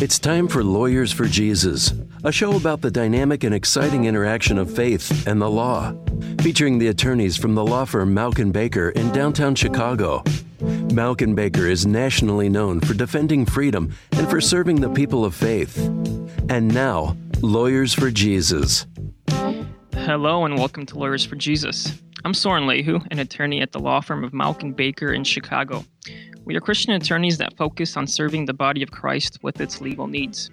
It's time for Lawyers for Jesus, a show about the dynamic and exciting interaction of faith and the law, featuring the attorneys from the law firm Mauck Baker in downtown Chicago. Mauck Baker is nationally known for defending freedom and for serving the people of faith. And now, Lawyers for Jesus. Hello and welcome to Lawyers for Jesus. I'm Sorin Leahu, an attorney at the law firm of Mauck Baker in Chicago. We are Christian attorneys that focus on serving the body of Christ with its legal needs.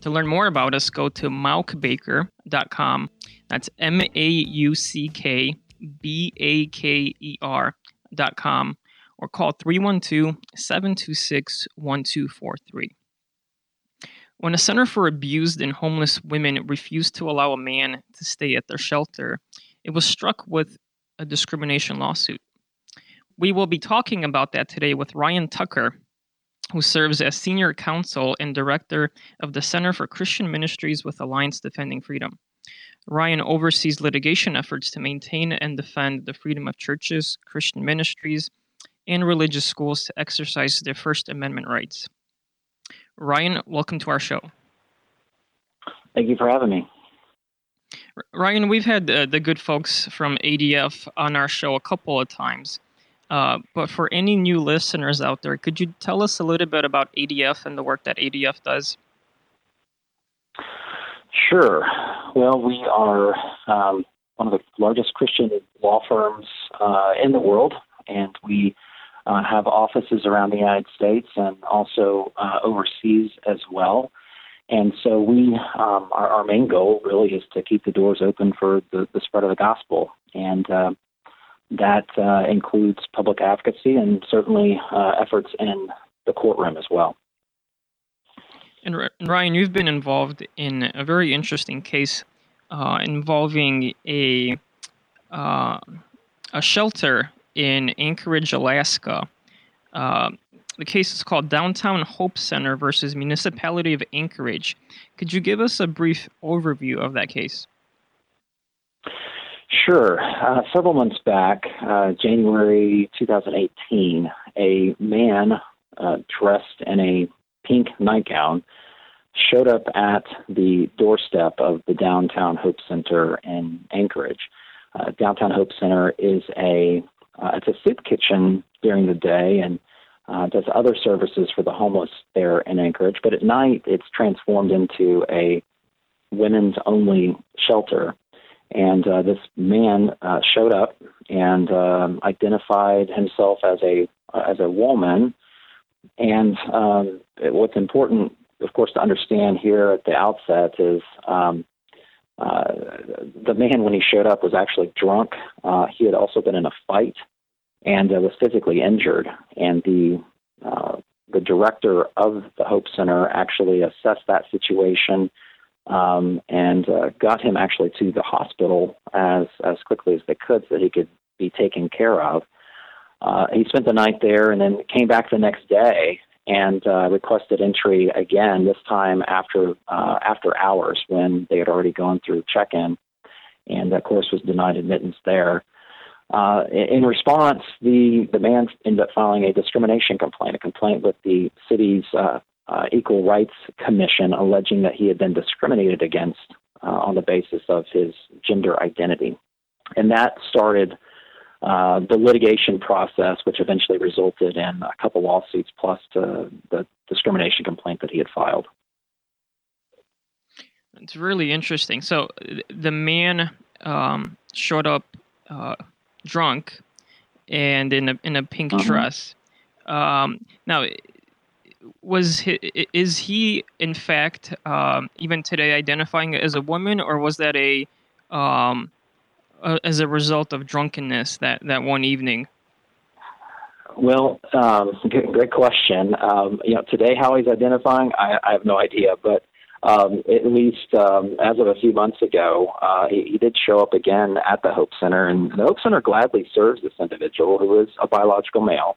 To learn more about us, go to mauckbaker.com. That's M A U C K B A K E R.com or call 312 726 1243. When a center for abused and homeless women refused to allow a man to stay at their shelter, it was struck with a discrimination lawsuit. We will be talking about that today with Ryan Tucker, who serves as Senior Counsel and Director of the Center for Christian Ministries with Alliance Defending Freedom. Ryan oversees litigation efforts to maintain and defend the freedom of churches, Christian ministries, and religious schools to exercise their First Amendment rights. Ryan, welcome to our show. Thank you for having me. Ryan, we've had uh, the good folks from ADF on our show a couple of times. Uh, but for any new listeners out there, could you tell us a little bit about ADF and the work that ADF does? Sure. Well, we are um, one of the largest Christian law firms uh, in the world, and we uh, have offices around the United States and also uh, overseas as well. And so we, um, our, our, main goal really is to keep the doors open for the, the spread of the gospel. And uh, that uh, includes public advocacy and certainly uh, efforts in the courtroom as well. And Ryan, you've been involved in a very interesting case uh, involving a uh, a shelter in Anchorage, Alaska. Uh, the case is called Downtown Hope Center versus Municipality of Anchorage. Could you give us a brief overview of that case? Sure. Uh, several months back, uh, January 2018, a man uh, dressed in a pink nightgown showed up at the doorstep of the Downtown Hope Center in Anchorage. Uh, Downtown Hope Center is a uh, it's a soup kitchen during the day and uh, does other services for the homeless there in Anchorage. But at night, it's transformed into a women's only shelter and uh, this man uh, showed up and um, identified himself as a uh, as a woman. And um, what's important, of course, to understand here at the outset is um, uh, the man when he showed up was actually drunk. Uh, he had also been in a fight and uh, was physically injured. And the the director of the Hope Center actually assessed that situation um, and uh, got him actually to the hospital as as quickly as they could so that he could be taken care of. Uh, he spent the night there and then came back the next day and uh, requested entry again. This time after uh, after hours when they had already gone through check-in, and of course was denied admittance there. Uh, in response, the, the man ended up filing a discrimination complaint, a complaint with the city's uh, uh, Equal Rights Commission alleging that he had been discriminated against uh, on the basis of his gender identity. And that started uh, the litigation process, which eventually resulted in a couple lawsuits plus the discrimination complaint that he had filed. It's really interesting. So the man um, showed up uh, drunk and in a in a pink uh-huh. dress. Um, now, was he, is he in fact um, even today identifying as a woman, or was that a, um, a, as a result of drunkenness that that one evening? Well, um, great question. Um, you know, today how he's identifying, I, I have no idea, but um, at least um, as of a few months ago, uh, he, he did show up again at the Hope Center, and the Hope Center gladly serves this individual who is a biological male.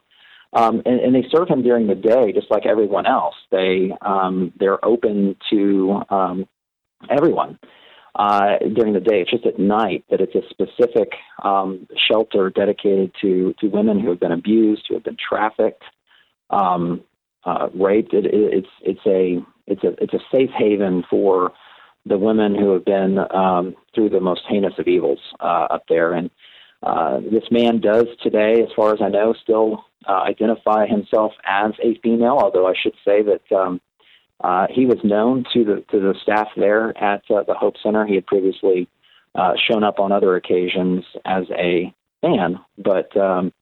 Um, and, and, they serve him during the day, just like everyone else. They um, they're open to um, everyone uh, during the day. It's just at night that it's a specific um, shelter dedicated to to women who have been abused, who have been trafficked. Um, uh, raped. It, it, it's it's a it's a it's a safe haven for the women who have been um, through the most heinous of evils uh, up there. And uh, this man does today, as far as I know, still uh, identify himself as a female. Although I should say that um, uh, he was known to the to the staff there at uh, the Hope Center. He had previously uh, shown up on other occasions as a man, but um,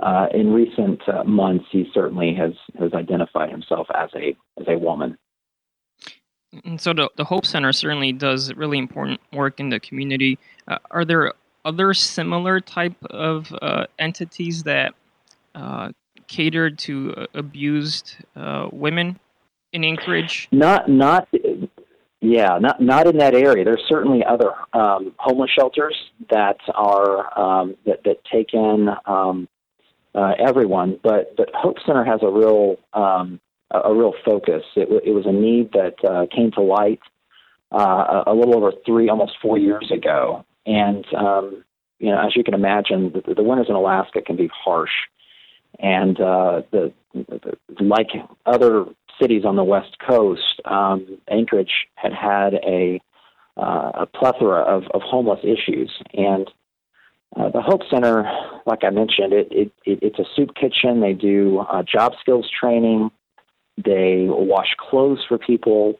uh, in recent uh, months, he certainly has has identified himself as a as a woman. And so the, the Hope Center certainly does really important work in the community. Uh, are there other similar type of uh, entities that uh, cater to uh, abused uh, women in Anchorage? Not, not, yeah, not not in that area. There's certainly other um, homeless shelters that are um, that that take in um, uh, everyone, but but Hope Center has a real um, a, real focus. It, it was a need that uh, came to light uh, a, a little over three, almost four years ago, and um, you know, as you can imagine, the, the winters in Alaska can be harsh, and uh, the, the like other cities on the west coast, um, Anchorage had had a uh, a plethora of, of homeless issues, and uh, the Hope Center, like I mentioned, it, it, it it's a soup kitchen. They do uh, job skills training. They wash clothes for people.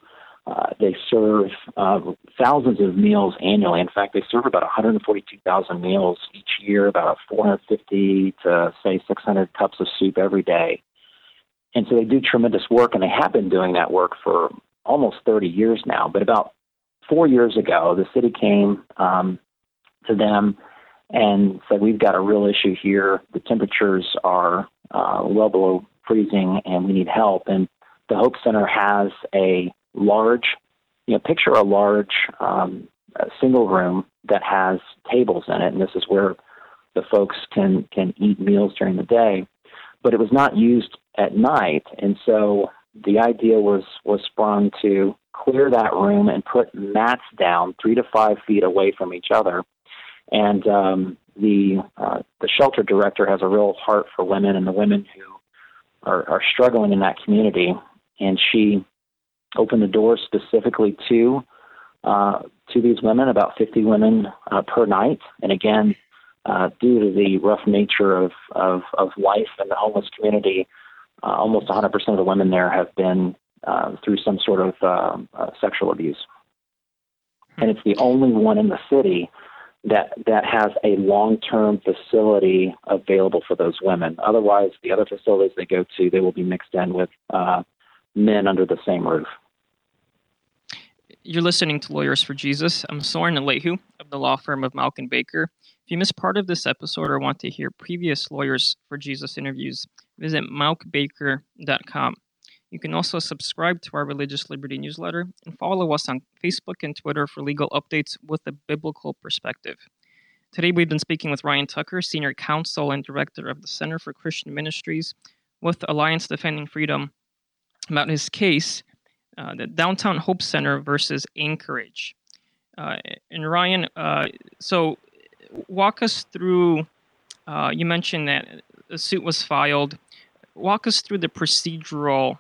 Uh, they serve uh, thousands of meals annually. In fact, they serve about 142,000 meals each year, about 450 to say 600 cups of soup every day. And so they do tremendous work, and they have been doing that work for almost 30 years now. But about four years ago, the city came um, to them and said, We've got a real issue here. The temperatures are uh, well below freezing and we need help. And the Hope Center has a large, you know, picture a large um, a single room that has tables in it, and this is where the folks can can eat meals during the day. But it was not used at night, and so the idea was was sprung to clear that room and put mats down three to five feet away from each other. And um, the uh, the shelter director has a real heart for women and the women who are, are struggling in that community, and she opened the doors specifically to uh, to these women, about 50 women uh, per night. And again, uh, due to the rough nature of, of, of life in the homeless community, uh, almost 100% of the women there have been uh, through some sort of uh, sexual abuse. And it's the only one in the city that that has a long-term facility available for those women. Otherwise, the other facilities they go to, they will be mixed in with uh, men under the same roof. You're listening to Lawyers for Jesus. I'm Sorin Alehu of the law firm of Mauck and Baker. If you missed part of this episode or want to hear previous Lawyers for Jesus interviews, visit mauckbaker.com. You can also subscribe to our Religious Liberty newsletter and follow us on Facebook and Twitter for legal updates with a biblical perspective. Today, we've been speaking with Ryan Tucker, Senior Counsel and Director of the Center for Christian Ministries with Alliance Defending Freedom, about his case, uh, the Downtown Hope Center versus Anchorage. Uh, and Ryan, uh, so walk us through. Uh, you mentioned that a suit was filed. Walk us through the procedural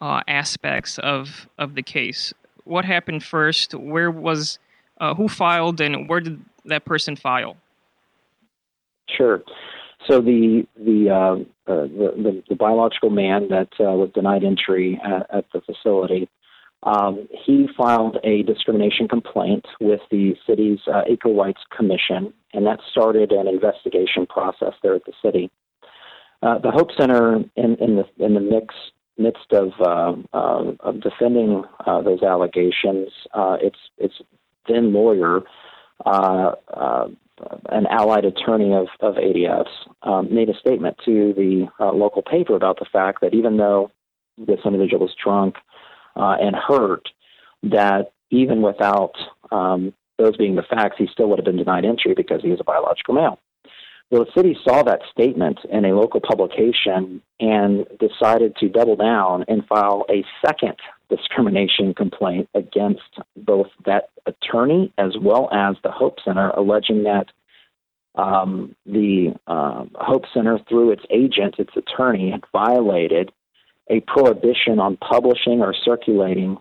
uh, aspects of of the case. What happened first? Where was who filed, and where did that person file? Sure. So the the uh, uh, the, the, the, biological man that uh, was denied entry at, at the facility, um, he filed a discrimination complaint with the city's uh, Equal Rights Commission, and that started an investigation process there at the city. Uh, the Hope Center, in, in the in the mix midst of, uh, uh, of defending uh, those allegations, uh, its its then lawyer, uh, uh, an allied attorney of, of ADF's, um, made a statement to the uh, local paper about the fact that even though this individual was drunk uh, and hurt, that even without um, those being the facts, he still would have been denied entry because he was a biological male. The city saw that statement in a local publication and decided to double down and file a second discrimination complaint against both that attorney as well as the Hope Center, alleging that um, the uh, Hope Center, through its agent, its attorney, had violated a prohibition on publishing or circulating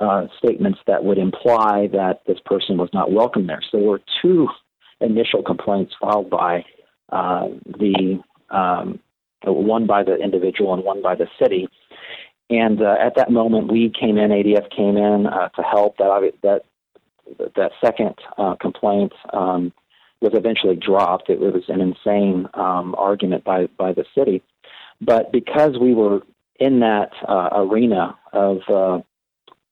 uh, statements that would imply that this person was not welcome there. So there were two initial complaints filed by uh, the um, one by the individual and one by the city. And uh, at that moment, we came in, ADF came in uh, to help. That that that second uh, complaint um, was eventually dropped. It, it was an insane um, argument by by the city, but because we were in that uh, arena of, uh,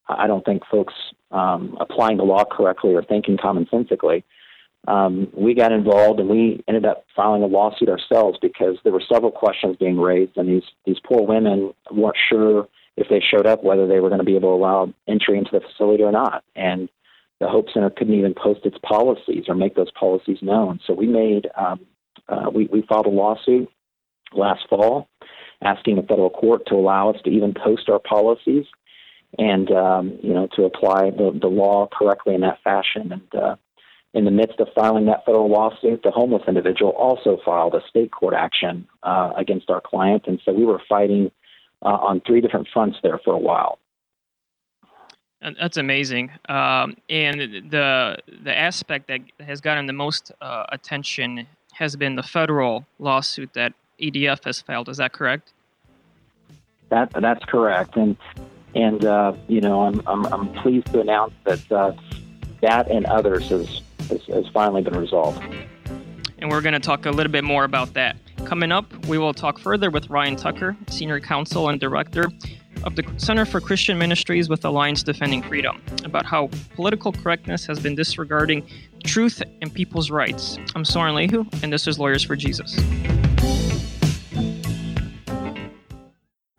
I don't think folks um, applying the law correctly or thinking commonsensically, um, we got involved and we ended up filing a lawsuit ourselves because there were several questions being raised, and these these poor women weren't sure if they showed up whether they were going to be able to allow entry into the facility or not, and the Hope Center couldn't even post its policies or make those policies known. So we made um, uh, we we filed a lawsuit last fall asking the federal court to allow us to even post our policies and um, you know to apply the, the law correctly in that fashion and uh, in the midst of filing that federal lawsuit, the homeless individual also filed a state court action uh, against our client, and so we were fighting uh, on three different fronts there for a while. That's amazing. Um, and the the aspect that has gotten the most uh, attention has been the federal lawsuit that ADF has filed. Is that correct? That that's correct. And and uh, you know I'm, I'm I'm pleased to announce that uh, that and others has has, has finally been resolved. And we're going to talk a little bit more about that. Coming up, we will talk further with Ryan Tucker, Senior Counsel and Director of the Center for Christian Ministries with Alliance Defending Freedom, about how political correctness has been disregarding truth and people's rights. I'm Sorin Leahu, and this is Lawyers for Jesus.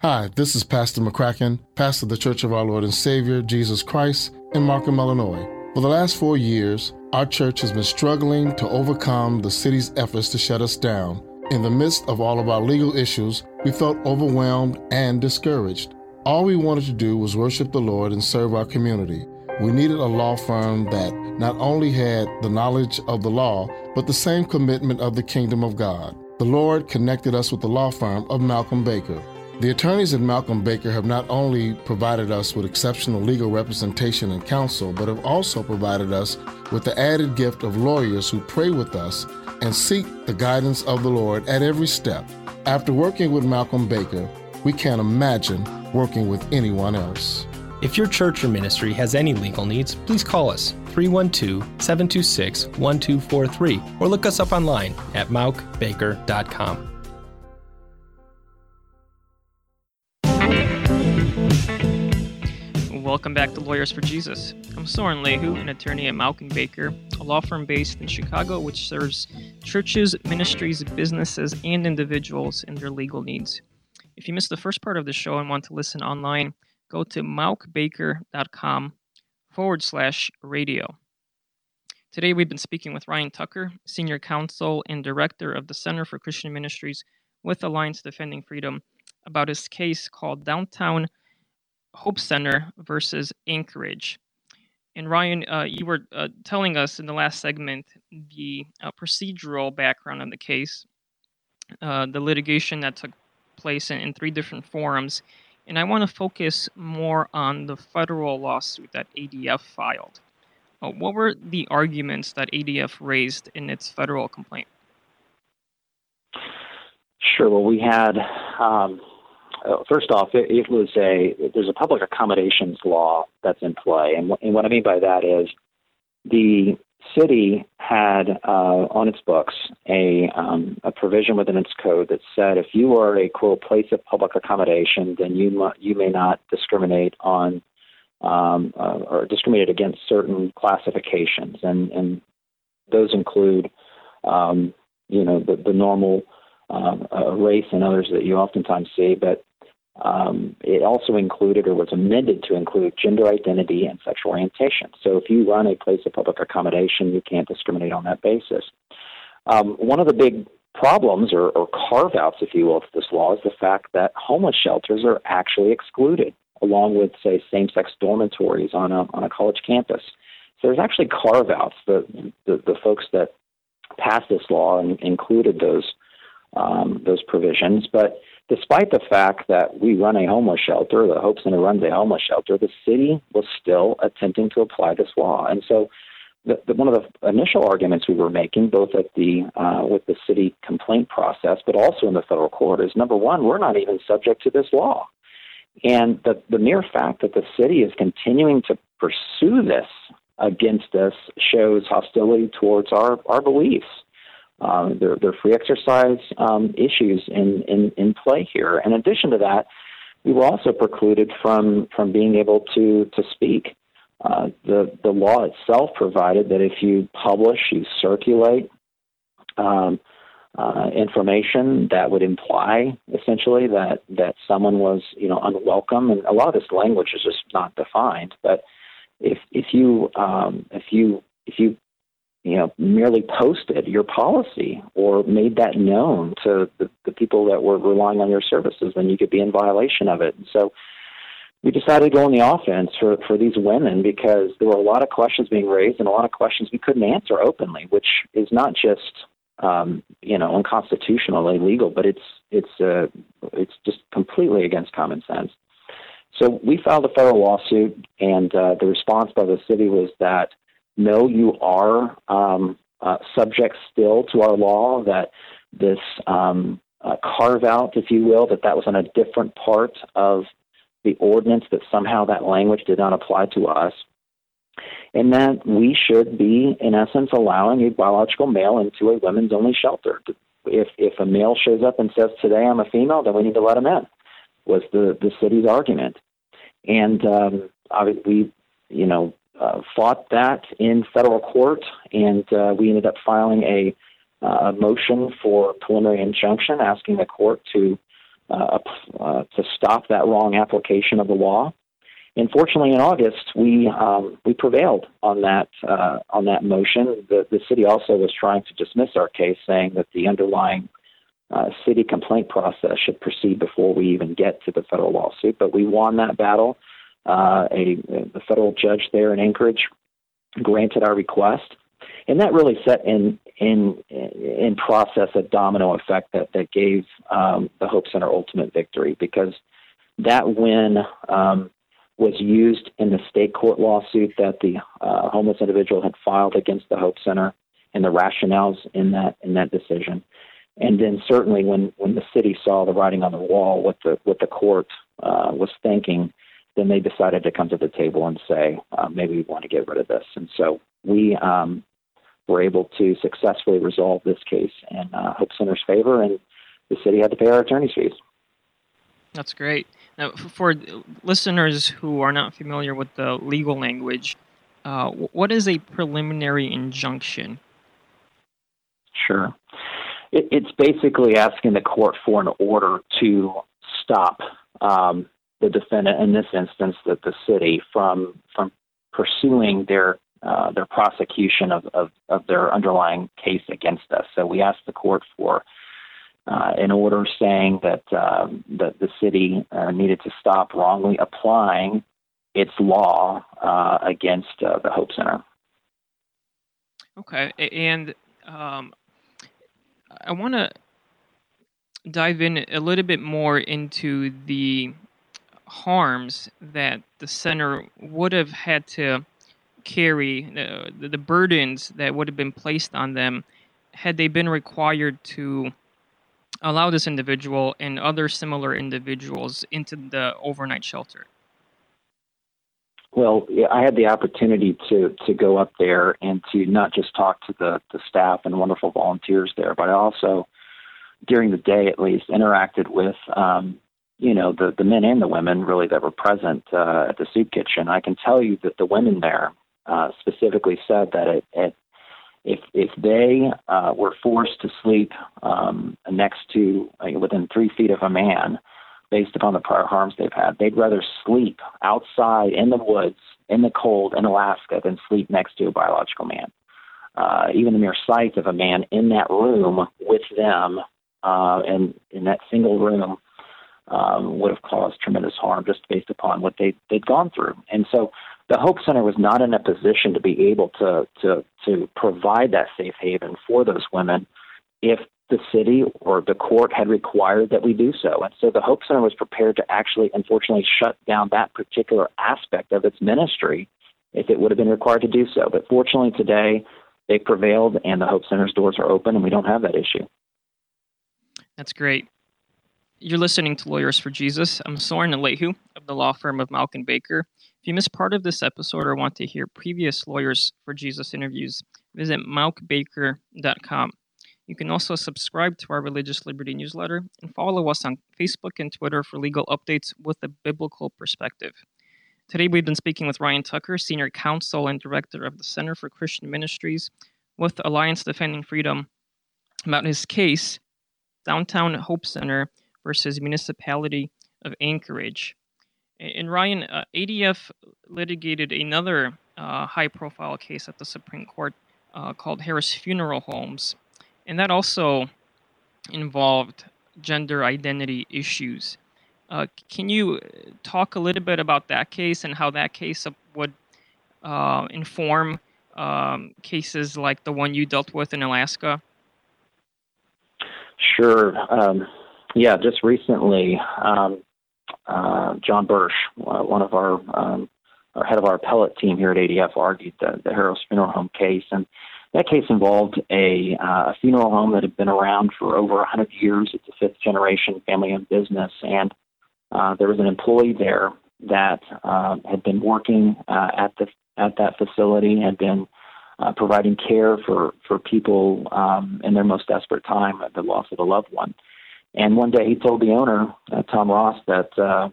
Hi, this is Pastor McCracken, pastor of the Church of Our Lord and Savior, Jesus Christ, in Markham, Illinois. For the last four years, our church has been struggling to overcome the city's efforts to shut us down. In the midst of all of our legal issues, we felt overwhelmed and discouraged. All we wanted to do was worship the Lord and serve our community. We needed a law firm that not only had the knowledge of the law, but the same commitment of the kingdom of God. The Lord connected us with the law firm of Mauck and Baker. The attorneys at Mauck and Baker have not only provided us with exceptional legal representation and counsel, but have also provided us with the added gift of lawyers who pray with us and seek the guidance of the Lord at every step. After working with Mauck and Baker, we can't imagine working with anyone else. If your church or ministry has any legal needs, please call us 312 726 1243 or look us up online at mauckbaker.com. welcome back to Lawyers for Jesus. I'm Sorin Leahu, an attorney at Mauck and Baker, a law firm based in Chicago which serves churches, ministries, businesses, and individuals in their legal needs. If you missed the first part of the show and want to listen online, go to mauckbaker.com forward slash radio. Today we've been speaking with Ryan Tucker, Senior Counsel and Director of the Center for Christian Ministries with Alliance Defending Freedom, about his case called Downtown Hope Center versus Anchorage. And Ryan, uh, you were uh, telling us in the last segment the uh, procedural background of the case, uh, the litigation that took place in, in, three different forums. And I want to focus more on the federal lawsuit that ADF filed. Uh, what were the arguments that ADF raised in its federal complaint? Sure. Well, we had um, first off, it, it, was a there's a public accommodations law that's in play, and, and what I mean by that is the city had uh, on its books a um, a provision within its code that said if you are a quote place of public accommodation, then you mu- you may not discriminate on um, uh, or discriminate against certain classifications, and and those include um, you know the, the normal uh, uh, race and others that you oftentimes see, but um, it also included or was amended to include gender identity and sexual orientation. So if you run a place of public accommodation, you can't discriminate on that basis. Um, one of the big problems or, or carve outs, if you will, of this law is the fact that homeless shelters are actually excluded, along with, say, same sex dormitories on a, on a college campus. So there's actually carve outs. The, the, the folks that passed this law and included those um, those provisions, but despite the fact that we run a homeless shelter, the Hope Center runs a homeless shelter, the city was still attempting to apply this law. And so, the, the, one of the initial arguments we were making, both at the uh, with the city complaint process, but also in the federal court, is number one, we're not even subject to this law, and the the mere fact that the city is continuing to pursue this against us shows hostility towards our our beliefs. Um, there, there are free exercise um, issues in, in, in play here. In addition to that, we were also precluded from, from being able to, to speak. Uh, the, the law itself provided that if you publish, you circulate um, uh, information that would imply essentially that, that someone was you know unwelcome, and a lot of this language is just not defined. But if if you um, if you if you you know, merely posted your policy or made that known to the, the people that were relying on your services, then you could be in violation of it. So we decided to go on the offense for, for these women because there were a lot of questions being raised and a lot of questions we couldn't answer openly, which is not just um, you know unconstitutional, illegal, but it's it's uh, it's just completely against common sense. So we filed a federal lawsuit, and uh, the response by the city was that no, you are um, uh, subject still to our law, that this um, uh, carve out, if you will, that that was on a different part of the ordinance, that somehow that language did not apply to us. And that we should be, in essence, allowing a biological male into a women's only shelter. If, if a male shows up and says, Today I'm a female, then we need to let him in, was the, the city's argument. And um, we, you know, uh, fought that in federal court, and uh, we ended up filing a, uh, motion for preliminary injunction, asking the court to uh, uh, to stop that wrong application of the law. And fortunately, in August, we um, we prevailed on that uh, on that motion. The the city also was trying to dismiss our case, saying that the underlying city complaint process should proceed before we even get to the federal lawsuit. But we won that battle. Uh, a the federal judge there in Anchorage granted our request, and that really set in in in process a domino effect that that gave um, the Hope Center ultimate victory because that win um, was used in the state court lawsuit that the uh, homeless individual had filed against the Hope Center and the rationales in that in that decision. And then certainly when, when the city saw the writing on the wall, what the what the court uh, was thinking, then they decided to come to the table and say, uh, maybe we want to get rid of this. And so we um, were able to successfully resolve this case in uh, Hope Center's favor, and the city had to pay our attorney's fees. That's great. Now, for listeners who are not familiar with the legal language, uh, what is a preliminary injunction? Sure. It, it's basically asking the court for an order to stop um, the defendant, in this instance, that the city, from from pursuing their uh, their prosecution of, of, of, their underlying case against us. So we asked the court for uh, an order saying that uh, that the city uh, needed to stop wrongly applying its law uh, against uh, the Hope Center. Okay, and um, I want to dive in a little bit more into the harms that the center would have had to carry, the, the burdens that would have been placed on them had they been required to allow this individual and other similar individuals into the overnight shelter? Well, I had the opportunity to to go up there and to not just talk to the the staff and wonderful volunteers there, but I also, during the day at least, interacted with um, you know the the men and the women really that were present uh, at the soup kitchen. I can tell you that the women there uh, specifically said that it, it if if they uh, were forced to sleep um, next to uh, within three feet of a man, based upon the prior harms they've had, they'd rather sleep outside in the woods in the cold in Alaska than sleep next to a biological man. Uh, even the mere sight of a man in that room with them uh, and in that single room um, would have caused tremendous harm just based upon what they they'd gone through. And so the Hope Center was not in a position to be able to to to provide that safe haven for those women if the city or the court had required that we do so. And so the Hope Center was prepared to actually, unfortunately, shut down that particular aspect of its ministry if it would have been required to do so. But fortunately, today they prevailed and the Hope Center's doors are open and we don't have that issue. That's great. You're listening to Lawyers for Jesus. I'm Sorin Alehu of the law firm of Mauck and Baker. If you missed part of this episode or want to hear previous Lawyers for Jesus interviews, visit mauckbaker.com. You can also subscribe to our Religious Liberty newsletter and follow us on Facebook and Twitter for legal updates with a biblical perspective. Today, we've been speaking with Ryan Tucker, Senior Counsel and Director of the Center for Christian Ministries with Alliance Defending Freedom, about his case, Downtown Hope Center versus Municipality of Anchorage. And Ryan, uh, ADF litigated another uh, high profile case at the Supreme Court uh, called Harris Funeral Homes and that also involved gender identity issues. Uh, can you talk a little bit about that case and how that case would uh, inform um, cases like the one you dealt with in Alaska? Sure. Um, yeah, just recently, um, uh, John Bursch, uh, one of our, um, our head of our appellate team here at ADF, argued the, the Harris Funeral Home case, and that case involved a, uh, funeral home that had been around for over 100 years. It's a fifth generation family owned business. And uh, there was an employee there that uh, had been working uh, at, the, at that facility, had been uh, providing care for, for people um, in their most desperate time at the loss of a loved one. And one day he told the owner, uh, Tom Rost, that uh,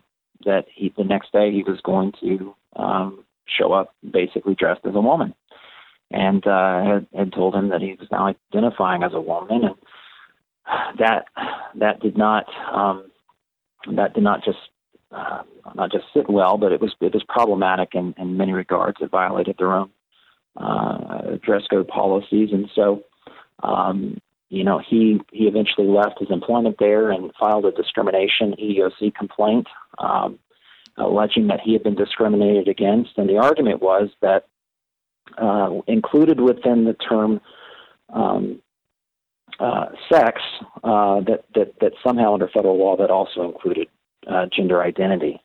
that he the next day he was going to um, show up basically dressed as a woman. And uh, had, had told him that he was now identifying as a woman, and that that did not um, that did not just uh, not just sit well, but it was it was problematic in, in many regards. It violated their own uh, dress code policies, and so um, you know he he eventually left his employment there and filed a discrimination EEOC complaint. Um, alleging that he had been discriminated against, and the argument was that uh, included within the term um, uh, sex uh, that, that, that somehow under federal law that also included uh, gender identity.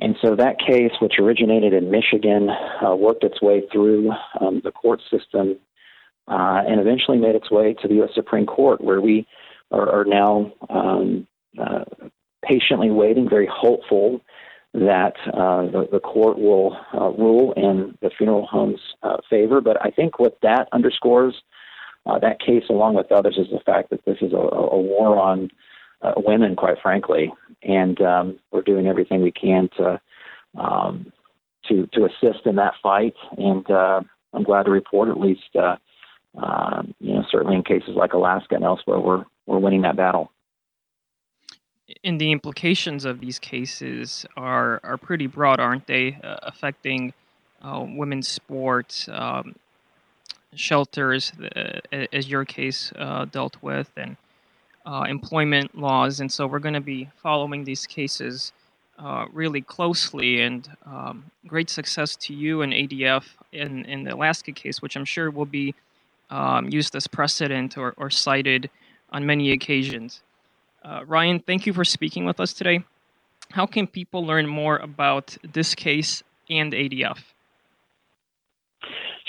And so that case, which originated in Michigan, uh, worked its way through um, the court system uh, and eventually made its way to the U.S. Supreme Court, where we are, are now um, patiently waiting, very hopeful that uh, the, the, court will uh, rule in the funeral home's uh, favor. But I think what that underscores, uh, that case, along with others, is the fact that this is a, a war on uh, women, quite frankly, and um, we're doing everything we can to um, to to assist in that fight. And uh, I'm glad to report, at least, you know, certainly in cases like Alaska and elsewhere, we're we're winning that battle and the implications of these cases are are pretty broad, aren't they? Uh, affecting uh, women's sports, um, shelters, uh, as your case uh, dealt with, and uh, employment laws. And so we're going to be following these cases uh, really closely. And um, great success to you and ADF in in the Alaska case, which I'm sure will be um, used as precedent or, or cited on many occasions. Uh, Ryan, thank you for speaking with us today. How can people learn more about this case and ADF?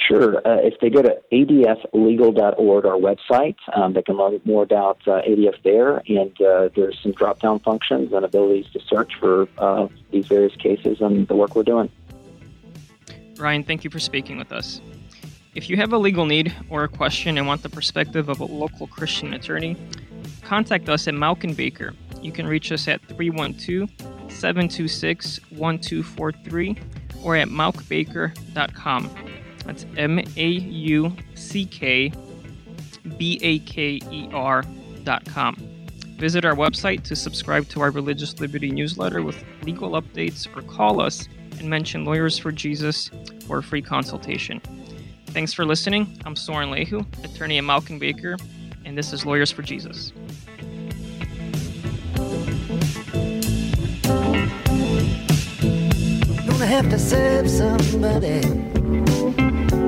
Sure. Uh, if they go to adflegal.org, our website, um, they can learn more about uh, ADF there, and uh, there's some drop down functions and abilities to search for uh, these various cases and the work we're doing. Ryan, thank you for speaking with us. If you have a legal need or a question and want the perspective of a local Christian attorney, contact us at Mauck and Baker. You can reach us at 312 726 1243 or at mauckbaker.com. That's M A U C K B A K E R.com. Visit our website to subscribe to our Religious Liberty newsletter with legal updates or call us and mention Lawyers for Jesus for a free consultation. Thanks for listening. I'm Sorin Leahu, attorney at Mauck and Baker, and this is Lawyers for Jesus. Gonna have to serve somebody.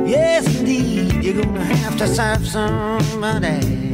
Yes, indeed, you're gonna have to serve somebody.